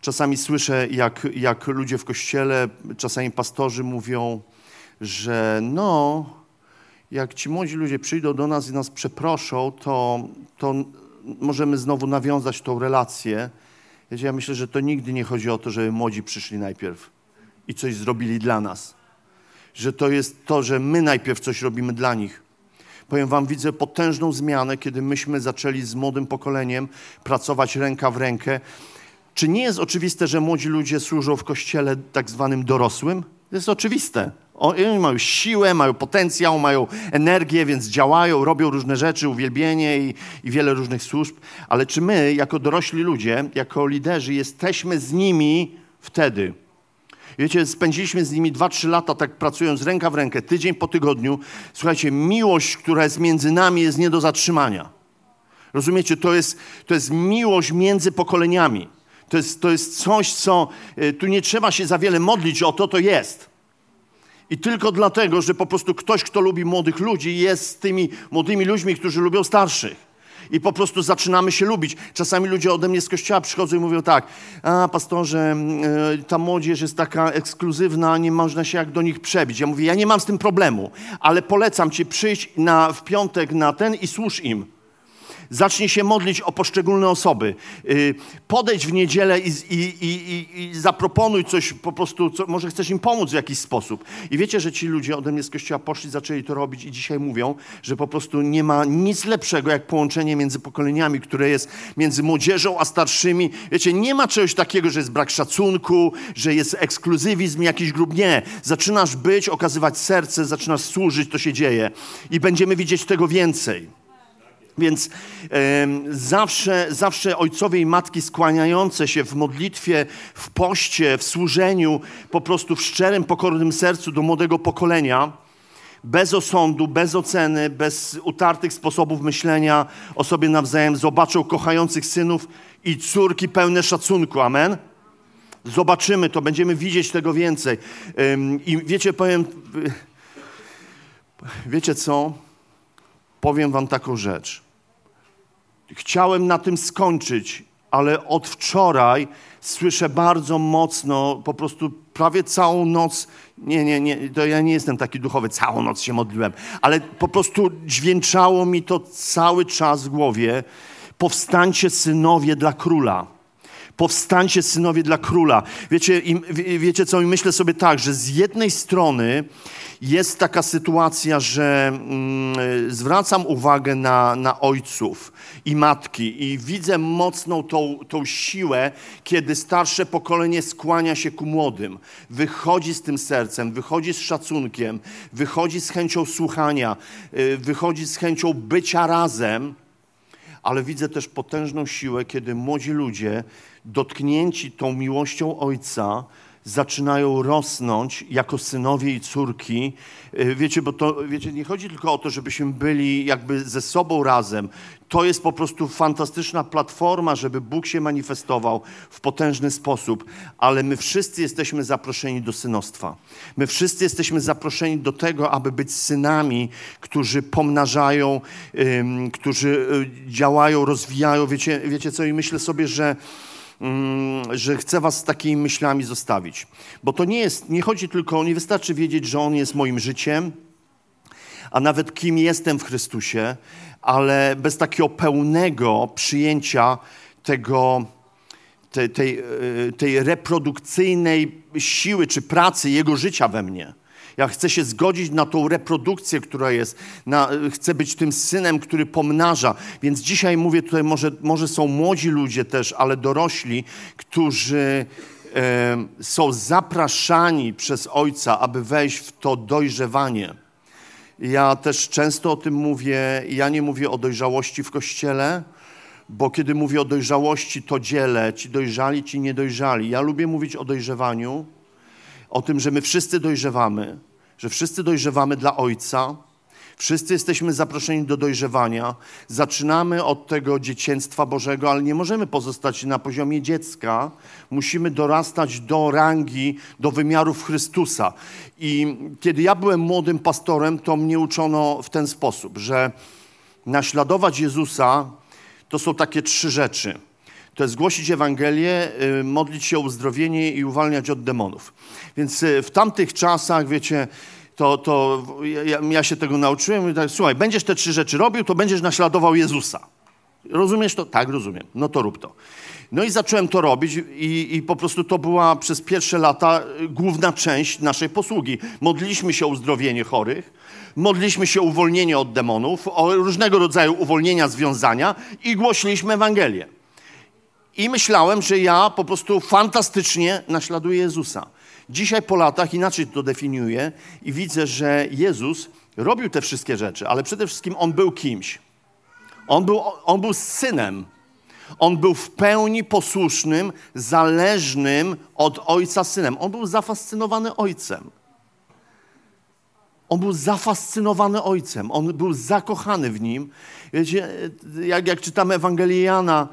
Speaker 2: Czasami słyszę, jak, jak ludzie w kościele, czasami pastorzy mówią, że no, jak ci młodzi ludzie przyjdą do nas i nas przeproszą, to, to możemy znowu nawiązać tą relację. Ja myślę, że to nigdy nie chodzi o to, żeby młodzi przyszli najpierw i coś zrobili dla nas. Że to jest to, że my najpierw coś robimy dla nich. Powiem wam, widzę potężną zmianę, kiedy myśmy zaczęli z młodym pokoleniem pracować ręka w rękę. Czy nie jest oczywiste, że młodzi ludzie służą w kościele tak zwanym dorosłym? To jest oczywiste. Oni mają siłę, mają potencjał, mają energię, więc działają, robią różne rzeczy, uwielbienie i, i, wiele różnych służb. Ale czy my, jako dorośli ludzie, jako liderzy, jesteśmy z nimi wtedy? Wiecie, spędziliśmy z nimi 2-3 lata tak pracując ręka w rękę, tydzień po tygodniu. Słuchajcie, miłość, która jest między nami, jest nie do zatrzymania. Rozumiecie, to jest, to jest miłość między pokoleniami. To jest, to jest coś, co y, tu nie trzeba się za wiele modlić o to, to jest. I tylko dlatego, że po prostu ktoś, kto lubi młodych ludzi, jest z tymi młodymi ludźmi, którzy lubią starszych. I po prostu zaczynamy się lubić. Czasami ludzie ode mnie z kościoła przychodzą i mówią tak, a pastorze, y, ta młodzież jest taka ekskluzywna, nie można się jak do nich przebić. Ja mówię, ja nie mam z tym problemu, ale polecam ci przyjść na, w piątek na ten i służ im. Zacznij się modlić o poszczególne osoby. Y, podejdź w niedzielę i, i, i, i zaproponuj coś po prostu, co, może chcesz im pomóc w jakiś sposób. I wiecie, że ci ludzie ode mnie z kościoła poszli, zaczęli to robić i dzisiaj mówią, że po prostu nie ma nic lepszego jak połączenie między pokoleniami, które jest między młodzieżą a starszymi. Wiecie, nie ma czegoś takiego, że jest brak szacunku, że jest ekskluzywizm jakiś grup. Nie. Zaczynasz być, okazywać serce, zaczynasz służyć, to się dzieje. I będziemy widzieć tego więcej. Więc e, zawsze, zawsze ojcowie i matki skłaniające się w modlitwie, w poście, w służeniu, po prostu w szczerym, pokornym sercu do młodego pokolenia, bez osądu, bez oceny, bez utartych sposobów myślenia o sobie nawzajem, zobaczą kochających synów i córki pełne szacunku. Amen? Zobaczymy to, będziemy widzieć tego więcej. I wiecie, powiem, wiecie co? Powiem wam taką rzecz Chciałem na tym skończyć, ale od wczoraj słyszę bardzo mocno, po prostu prawie całą noc, nie, nie, nie, to ja nie jestem taki duchowy, całą noc się modliłem, ale po prostu dźwięczało mi to cały czas w głowie. Powstańcie synowie dla króla. Powstańcie synowie dla króla. Wiecie, wiecie co? I myślę sobie tak, że z jednej strony jest taka sytuacja, że mm, zwracam uwagę na, na ojców i matki i widzę mocną tą, tą siłę, kiedy starsze pokolenie skłania się ku młodym. Wychodzi z tym sercem, wychodzi z szacunkiem, wychodzi z chęcią słuchania, y, wychodzi z chęcią bycia razem, ale widzę też potężną siłę, kiedy młodzi ludzie dotknięci tą miłością Ojca, zaczynają rosnąć jako synowie i córki. E, wiecie, bo to, wiecie, nie chodzi tylko o to, żebyśmy byli jakby ze sobą razem. To jest po prostu fantastyczna platforma, żeby Bóg się manifestował w potężny sposób, ale my wszyscy jesteśmy zaproszeni do synostwa. My wszyscy jesteśmy zaproszeni do tego, aby być synami, którzy pomnażają, którzy e, działają, rozwijają. Wiecie, wiecie co? I myślę sobie, że że chcę was z takimi myślami zostawić. Bo to nie jest, nie chodzi tylko, nie wystarczy wiedzieć, że On jest moim życiem, a nawet kim jestem w Chrystusie, ale bez takiego pełnego przyjęcia tego, tej, tej, tej reprodukcyjnej siły czy pracy Jego życia we mnie – ja chcę się zgodzić na tą reprodukcję, która jest. Na, chcę być tym synem, który pomnaża. Więc dzisiaj mówię tutaj, może, może są młodzi ludzie też, ale dorośli, którzy są zapraszani przez Ojca, aby wejść w to dojrzewanie. Ja też często o tym mówię. Ja nie mówię o dojrzałości w kościele, bo kiedy mówię o dojrzałości, to dzielę ci dojrzali, ci niedojrzali. Ja lubię mówić o dojrzewaniu, o tym, że my wszyscy dojrzewamy, że wszyscy dojrzewamy dla Ojca, wszyscy jesteśmy zaproszeni do dojrzewania. Zaczynamy od tego dzieciństwa Bożego, ale nie możemy pozostać na poziomie dziecka. Musimy dorastać do rangi, do wymiarów Chrystusa. I kiedy ja byłem młodym pastorem, to mnie uczono w ten sposób, że naśladować Jezusa to są takie trzy rzeczy to jest głosić Ewangelię, y, modlić się o uzdrowienie i uwalniać od demonów. Więc y, w tamtych czasach, wiecie, to, to ja, ja się tego nauczyłem. Tak, Słuchaj, będziesz te trzy rzeczy robił, to będziesz naśladował Jezusa. Rozumiesz to? Tak, rozumiem. No to rób to. No i zacząłem to robić i, i, po prostu to była przez pierwsze lata y, główna część naszej posługi. Modliliśmy się o uzdrowienie chorych, modliliśmy się o uwolnienie od demonów, o różnego rodzaju uwolnienia, związania i głosiliśmy Ewangelię. I myślałem, że ja po prostu fantastycznie naśladuję Jezusa. Dzisiaj po latach inaczej to definiuję i widzę, że Jezus robił te wszystkie rzeczy, ale przede wszystkim On był kimś. On był, on był synem. On był w pełni posłusznym, zależnym od ojca synem. On był zafascynowany ojcem. On był zafascynowany ojcem. On był zakochany w nim. Wiecie, jak, jak czytamy Ewangelię Jana,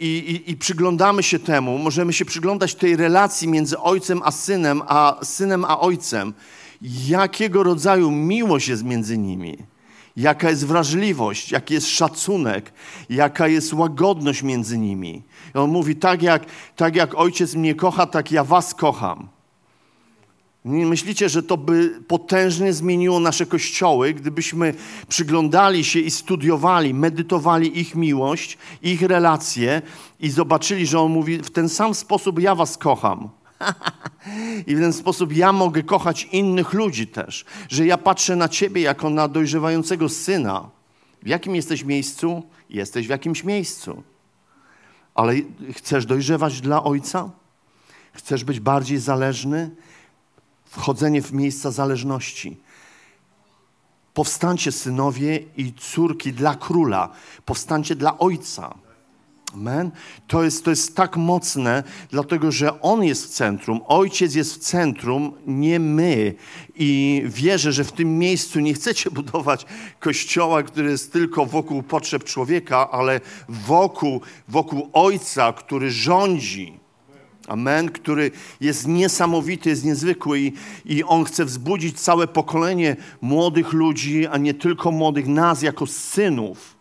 Speaker 2: i, i, i, przyglądamy się temu, możemy się przyglądać tej relacji między ojcem a synem, a synem a ojcem, jakiego rodzaju miłość jest między nimi, jaka jest wrażliwość, jaki jest szacunek, jaka jest łagodność między nimi. I on mówi, tak jak, tak jak ojciec mnie kocha, tak ja was kocham. Nie myślicie, że to by potężnie zmieniło nasze kościoły, gdybyśmy przyglądali się i studiowali, medytowali ich miłość, ich relacje i zobaczyli, że on mówi w ten sam sposób ja was kocham. I w ten sposób ja mogę kochać innych ludzi też, że ja patrzę na ciebie jako na dojrzewającego syna. W jakim jesteś miejscu? Jesteś w jakimś miejscu. Ale chcesz dojrzewać dla ojca? Chcesz być bardziej zależny? Wchodzenie w miejsca zależności. Powstańcie synowie i córki dla króla, powstańcie dla ojca. Amen. To jest, to jest tak mocne, dlatego że On jest w centrum, Ojciec jest w centrum, nie my. I wierzę, że w tym miejscu nie chcecie budować kościoła, który jest tylko wokół potrzeb człowieka, ale wokół, wokół Ojca, który rządzi. Amen, który jest niesamowity, jest niezwykły i, i On chce wzbudzić całe pokolenie młodych ludzi, a nie tylko młodych, nas jako synów.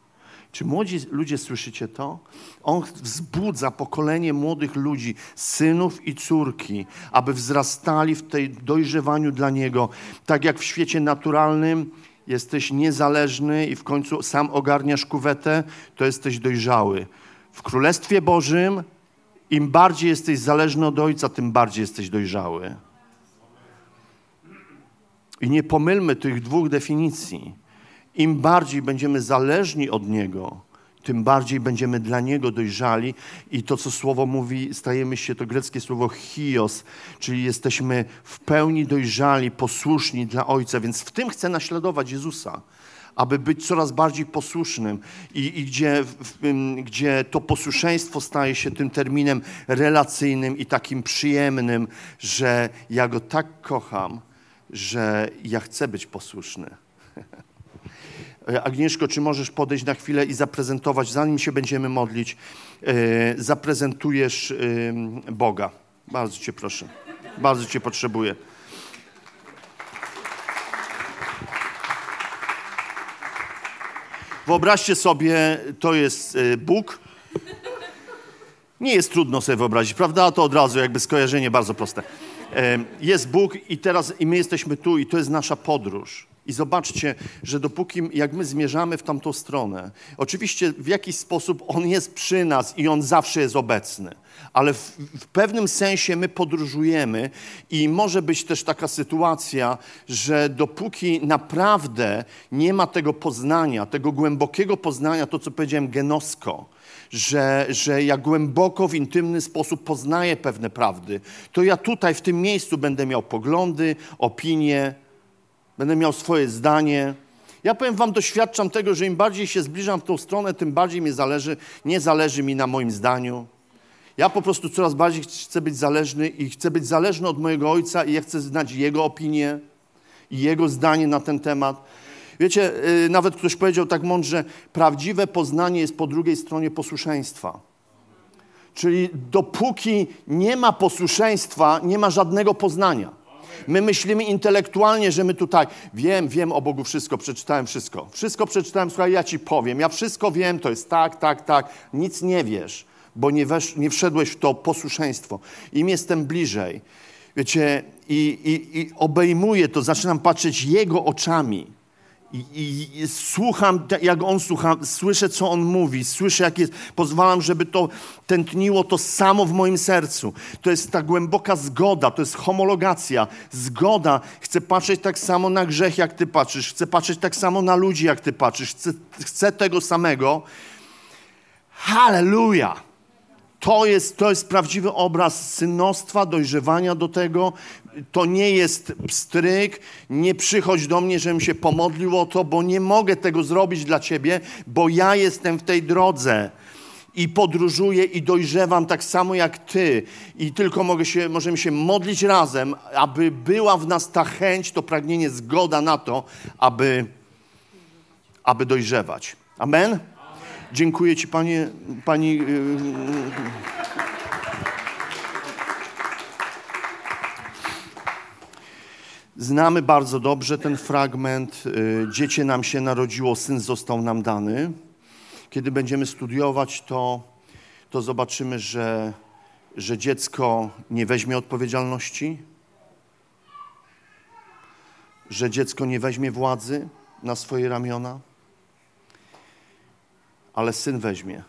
Speaker 2: Czy młodzi ludzie słyszycie to? On wzbudza pokolenie młodych ludzi, synów i córki, aby wzrastali w tej dojrzewaniu dla Niego. Tak jak w świecie naturalnym jesteś niezależny i w końcu sam ogarniasz kuwetę, to jesteś dojrzały. W Królestwie Bożym im bardziej jesteś zależny od Ojca, tym bardziej jesteś dojrzały. I nie pomylmy tych dwóch definicji. Im bardziej będziemy zależni od Niego, tym bardziej będziemy dla Niego dojrzali. I to, co słowo mówi, stajemy się, to greckie słowo chios, czyli jesteśmy w pełni dojrzali, posłuszni dla Ojca. Więc w tym chcę naśladować Jezusa aby być coraz bardziej posłusznym i, i gdzie, w, gdzie to posłuszeństwo staje się tym terminem relacyjnym i takim przyjemnym, że ja go tak kocham, że ja chcę być posłuszny. Agnieszko, czy możesz podejść na chwilę i zaprezentować, zanim się będziemy modlić, yy, zaprezentujesz yy, Boga. Bardzo Cię proszę. Bardzo Cię potrzebuję. Wyobraźcie sobie, to jest y, Bóg. Nie jest trudno sobie wyobrazić, prawda? To od razu jakby skojarzenie bardzo proste. Jest Bóg i teraz i my jesteśmy tu i to jest nasza podróż. I zobaczcie, że dopóki jak my zmierzamy w tamtą stronę, oczywiście w jakiś sposób On jest przy nas i On zawsze jest obecny, ale w, w, pewnym sensie my podróżujemy i może być też taka sytuacja, że dopóki naprawdę nie ma tego poznania, tego głębokiego poznania, to co powiedziałem genosko, że, że ja głęboko w intymny sposób poznaję pewne prawdy, to ja tutaj w tym miejscu będę miał poglądy, opinie, będę miał swoje zdanie. Ja powiem wam, doświadczam tego, że im bardziej się zbliżam w tą stronę, tym bardziej mi zależy, nie zależy mi na moim zdaniu. Ja po prostu coraz bardziej chcę być zależny i chcę być zależny od mojego ojca i ja chcę znać jego opinię i jego zdanie na ten temat. Wiecie, yy, nawet ktoś powiedział tak mądrze, prawdziwe poznanie jest po drugiej stronie posłuszeństwa. Czyli dopóki nie ma posłuszeństwa, nie ma żadnego poznania. My myślimy intelektualnie, że my tutaj wiem, wiem o Bogu wszystko, przeczytałem wszystko. Wszystko przeczytałem, słuchaj, ja ci powiem. Ja wszystko wiem, to jest tak, tak, tak. Nic nie wiesz, bo nie, wesz, nie wszedłeś w to posłuszeństwo. Im jestem bliżej, wiecie, i, i, i obejmuję to, zaczynam patrzeć Jego oczami. I, i, I, słucham, jak on słucha, słyszę, co on mówi, słyszę, jak jest. Pozwalam, żeby to tętniło to samo w moim sercu. To jest ta głęboka zgoda, to jest homologacja. Zgoda. Chcę patrzeć tak samo na grzech, jak ty patrzysz. Chcę patrzeć tak samo na ludzi, jak ty patrzysz. Chcę, chcę tego samego. Hallelujah! To jest, to jest prawdziwy obraz synostwa, dojrzewania do tego. To nie jest pstryk, nie przychodź do mnie, żebym się pomodlił o to, bo nie mogę tego zrobić dla ciebie, bo ja jestem w tej drodze i podróżuję i dojrzewam tak samo jak ty. I tylko mogę się, możemy się modlić razem, aby była w nas ta chęć, to pragnienie, zgoda na to, aby, aby dojrzewać. Amen? Dziękuję Ci, Panie, Pani... Yy, Znamy bardzo dobrze ten fragment. Y, dziecię nam się narodziło, syn został nam dany. Kiedy będziemy studiować to, to zobaczymy, że, że dziecko nie weźmie odpowiedzialności, że dziecko nie weźmie władzy na swoje ramiona, ale syn weźmie.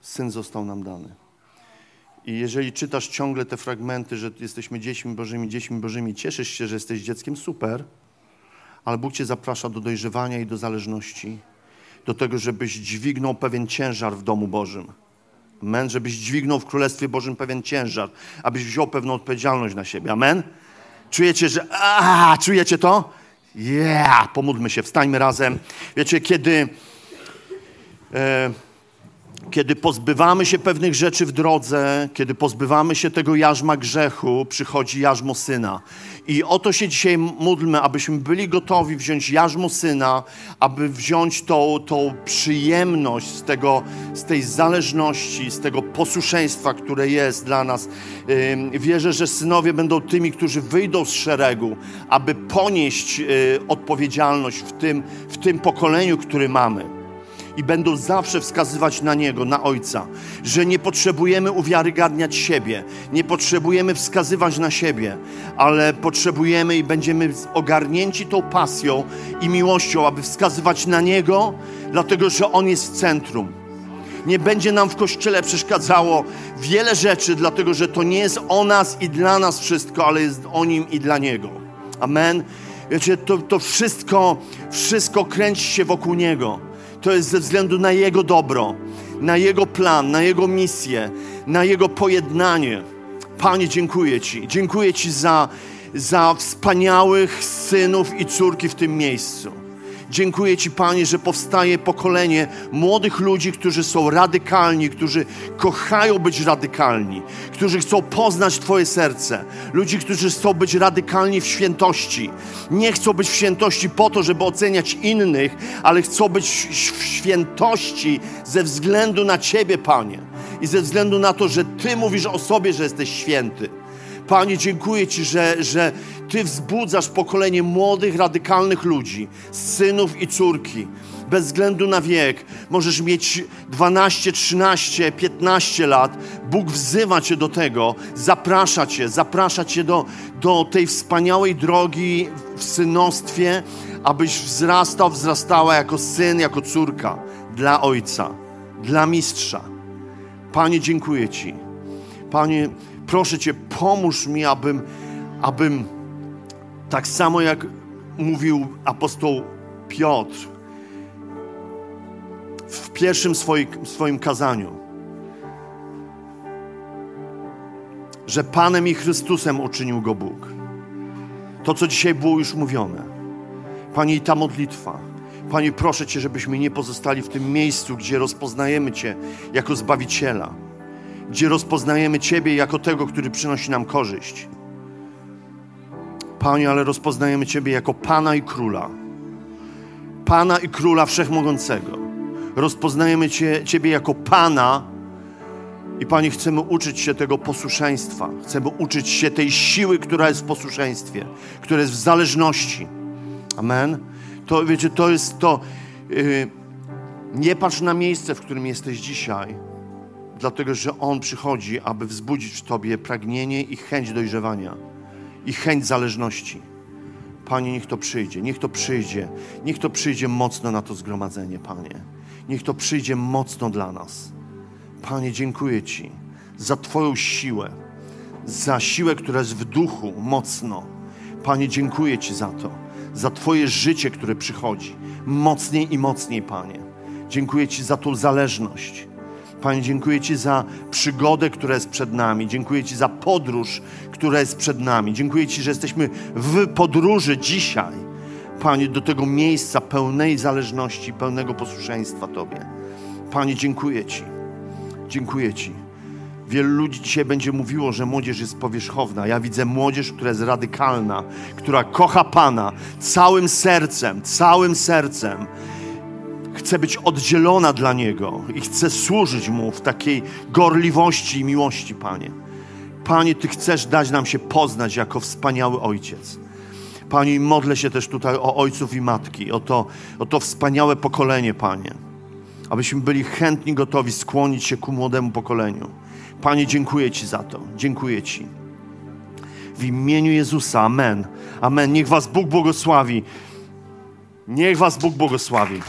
Speaker 2: Syn został nam dany. I jeżeli czytasz ciągle te fragmenty, że jesteśmy dziećmi Bożymi, dziećmi Bożymi, cieszysz się, że jesteś dzieckiem, super, ale Bóg cię zaprasza do dojrzewania i do zależności, do tego, żebyś dźwignął pewien ciężar w domu Bożym. Amen, żebyś dźwignął w Królestwie Bożym pewien ciężar, abyś wziął pewną odpowiedzialność na siebie. Amen? Czujecie, że... A, czujecie to? Yeah! Pomódlmy się, wstańmy razem. Wiecie, kiedy... E, kiedy pozbywamy się pewnych rzeczy w drodze, kiedy pozbywamy się tego jarzma grzechu, przychodzi jarzmo syna. I o to się dzisiaj módlmy, abyśmy byli gotowi wziąć jarzmo syna, aby wziąć tą, tą przyjemność z, tego, z tej zależności, z tego posłuszeństwa, które jest dla nas. Wierzę, że synowie będą tymi, którzy wyjdą z szeregu, aby ponieść y, odpowiedzialność w tym, w tym pokoleniu, który mamy i będą zawsze wskazywać na Niego, na Ojca, że nie potrzebujemy uwiarygadniać siebie, nie potrzebujemy wskazywać na siebie, ale potrzebujemy i będziemy ogarnięci tą pasją i miłością, aby wskazywać na Niego, dlatego że On jest w centrum. Nie będzie nam w kościele przeszkadzało wiele rzeczy, dlatego że to nie jest o nas i dla nas wszystko, ale jest o Nim i dla Niego. Amen. Wiecie, to, to wszystko, wszystko kręci się wokół Niego to jest ze względu na Jego dobro, na Jego plan, na Jego misję, na Jego pojednanie. Panie, dziękuję Ci. Dziękuję Ci za, za wspaniałych synów i córki w tym miejscu. Dziękuję Ci, Panie, że powstaje pokolenie młodych ludzi, którzy są radykalni, którzy kochają być radykalni, którzy chcą poznać Twoje serce. Ludzi, którzy chcą być radykalni w świętości. Nie chcą być w świętości po to, żeby oceniać innych, ale chcą być w świętości ze względu na Ciebie, Panie. I ze względu na to, że Ty mówisz o sobie, że jesteś święty. Panie, dziękuję Ci, że, że Ty wzbudzasz pokolenie młodych, radykalnych ludzi, synów i córki, bez względu na wiek. Możesz mieć 12, 13, 15 lat. Bóg wzywa Cię do tego, zaprasza Cię, zaprasza Cię do, do tej wspaniałej drogi w synostwie, abyś wzrastał, wzrastała jako syn, jako córka dla Ojca, dla Mistrza. Panie, dziękuję Ci. Panie, proszę Cię, pomóż mi, abym, abym tak samo jak mówił apostoł Piotr w pierwszym swoim, swoim kazaniu, że Panem i Chrystusem uczynił go Bóg. To, co dzisiaj było już mówione. Panie, i ta modlitwa. Panie, proszę Cię, żebyśmy nie pozostali w tym miejscu, gdzie rozpoznajemy Cię jako Zbawiciela gdzie rozpoznajemy Ciebie jako tego, który przynosi nam korzyść. Panie, ale rozpoznajemy Ciebie jako Pana i Króla. Pana i Króla Wszechmogącego. Rozpoznajemy Ciebie jako Pana i Panie, chcemy uczyć się tego posłuszeństwa. Chcemy uczyć się tej siły, która jest w posłuszeństwie, która jest w zależności. Amen. To, wiecie, to jest to... Yy, nie patrz na miejsce, w którym jesteś dzisiaj, dlatego że On przychodzi, aby wzbudzić w Tobie pragnienie i chęć dojrzewania i chęć zależności. Panie, niech to przyjdzie, niech to przyjdzie, niech to przyjdzie mocno na to zgromadzenie, Panie. Niech to przyjdzie mocno dla nas. Panie, dziękuję Ci za Twoją siłę, za siłę, która jest w duchu mocno. Panie, dziękuję Ci za to, za Twoje życie, które przychodzi mocniej i mocniej, Panie. Dziękuję Ci za tą zależność. Panie, dziękuję Ci za przygodę, która jest przed nami. Dziękuję Ci za podróż, która jest przed nami. Dziękuję Ci, że jesteśmy w podróży dzisiaj, Panie, do tego miejsca pełnej zależności, pełnego posłuszeństwa Tobie. Panie, dziękuję Ci. Dziękuję Ci. Wielu ludzi dzisiaj będzie mówiło, że młodzież jest powierzchowna. Ja widzę młodzież, która jest radykalna, która kocha Pana całym sercem, całym sercem chce być oddzielona dla Niego i chce służyć Mu w takiej gorliwości i miłości, Panie. Panie, Ty chcesz dać nam się poznać jako wspaniały Ojciec. Panie, modlę się też tutaj o ojców i matki, o to, o to wspaniałe pokolenie, Panie. Abyśmy byli chętni, gotowi skłonić się ku młodemu pokoleniu. Panie, dziękuję Ci za to. Dziękuję Ci. W imieniu Jezusa. Amen. Amen. Niech Was Bóg błogosławi. Niech Was Bóg błogosławi.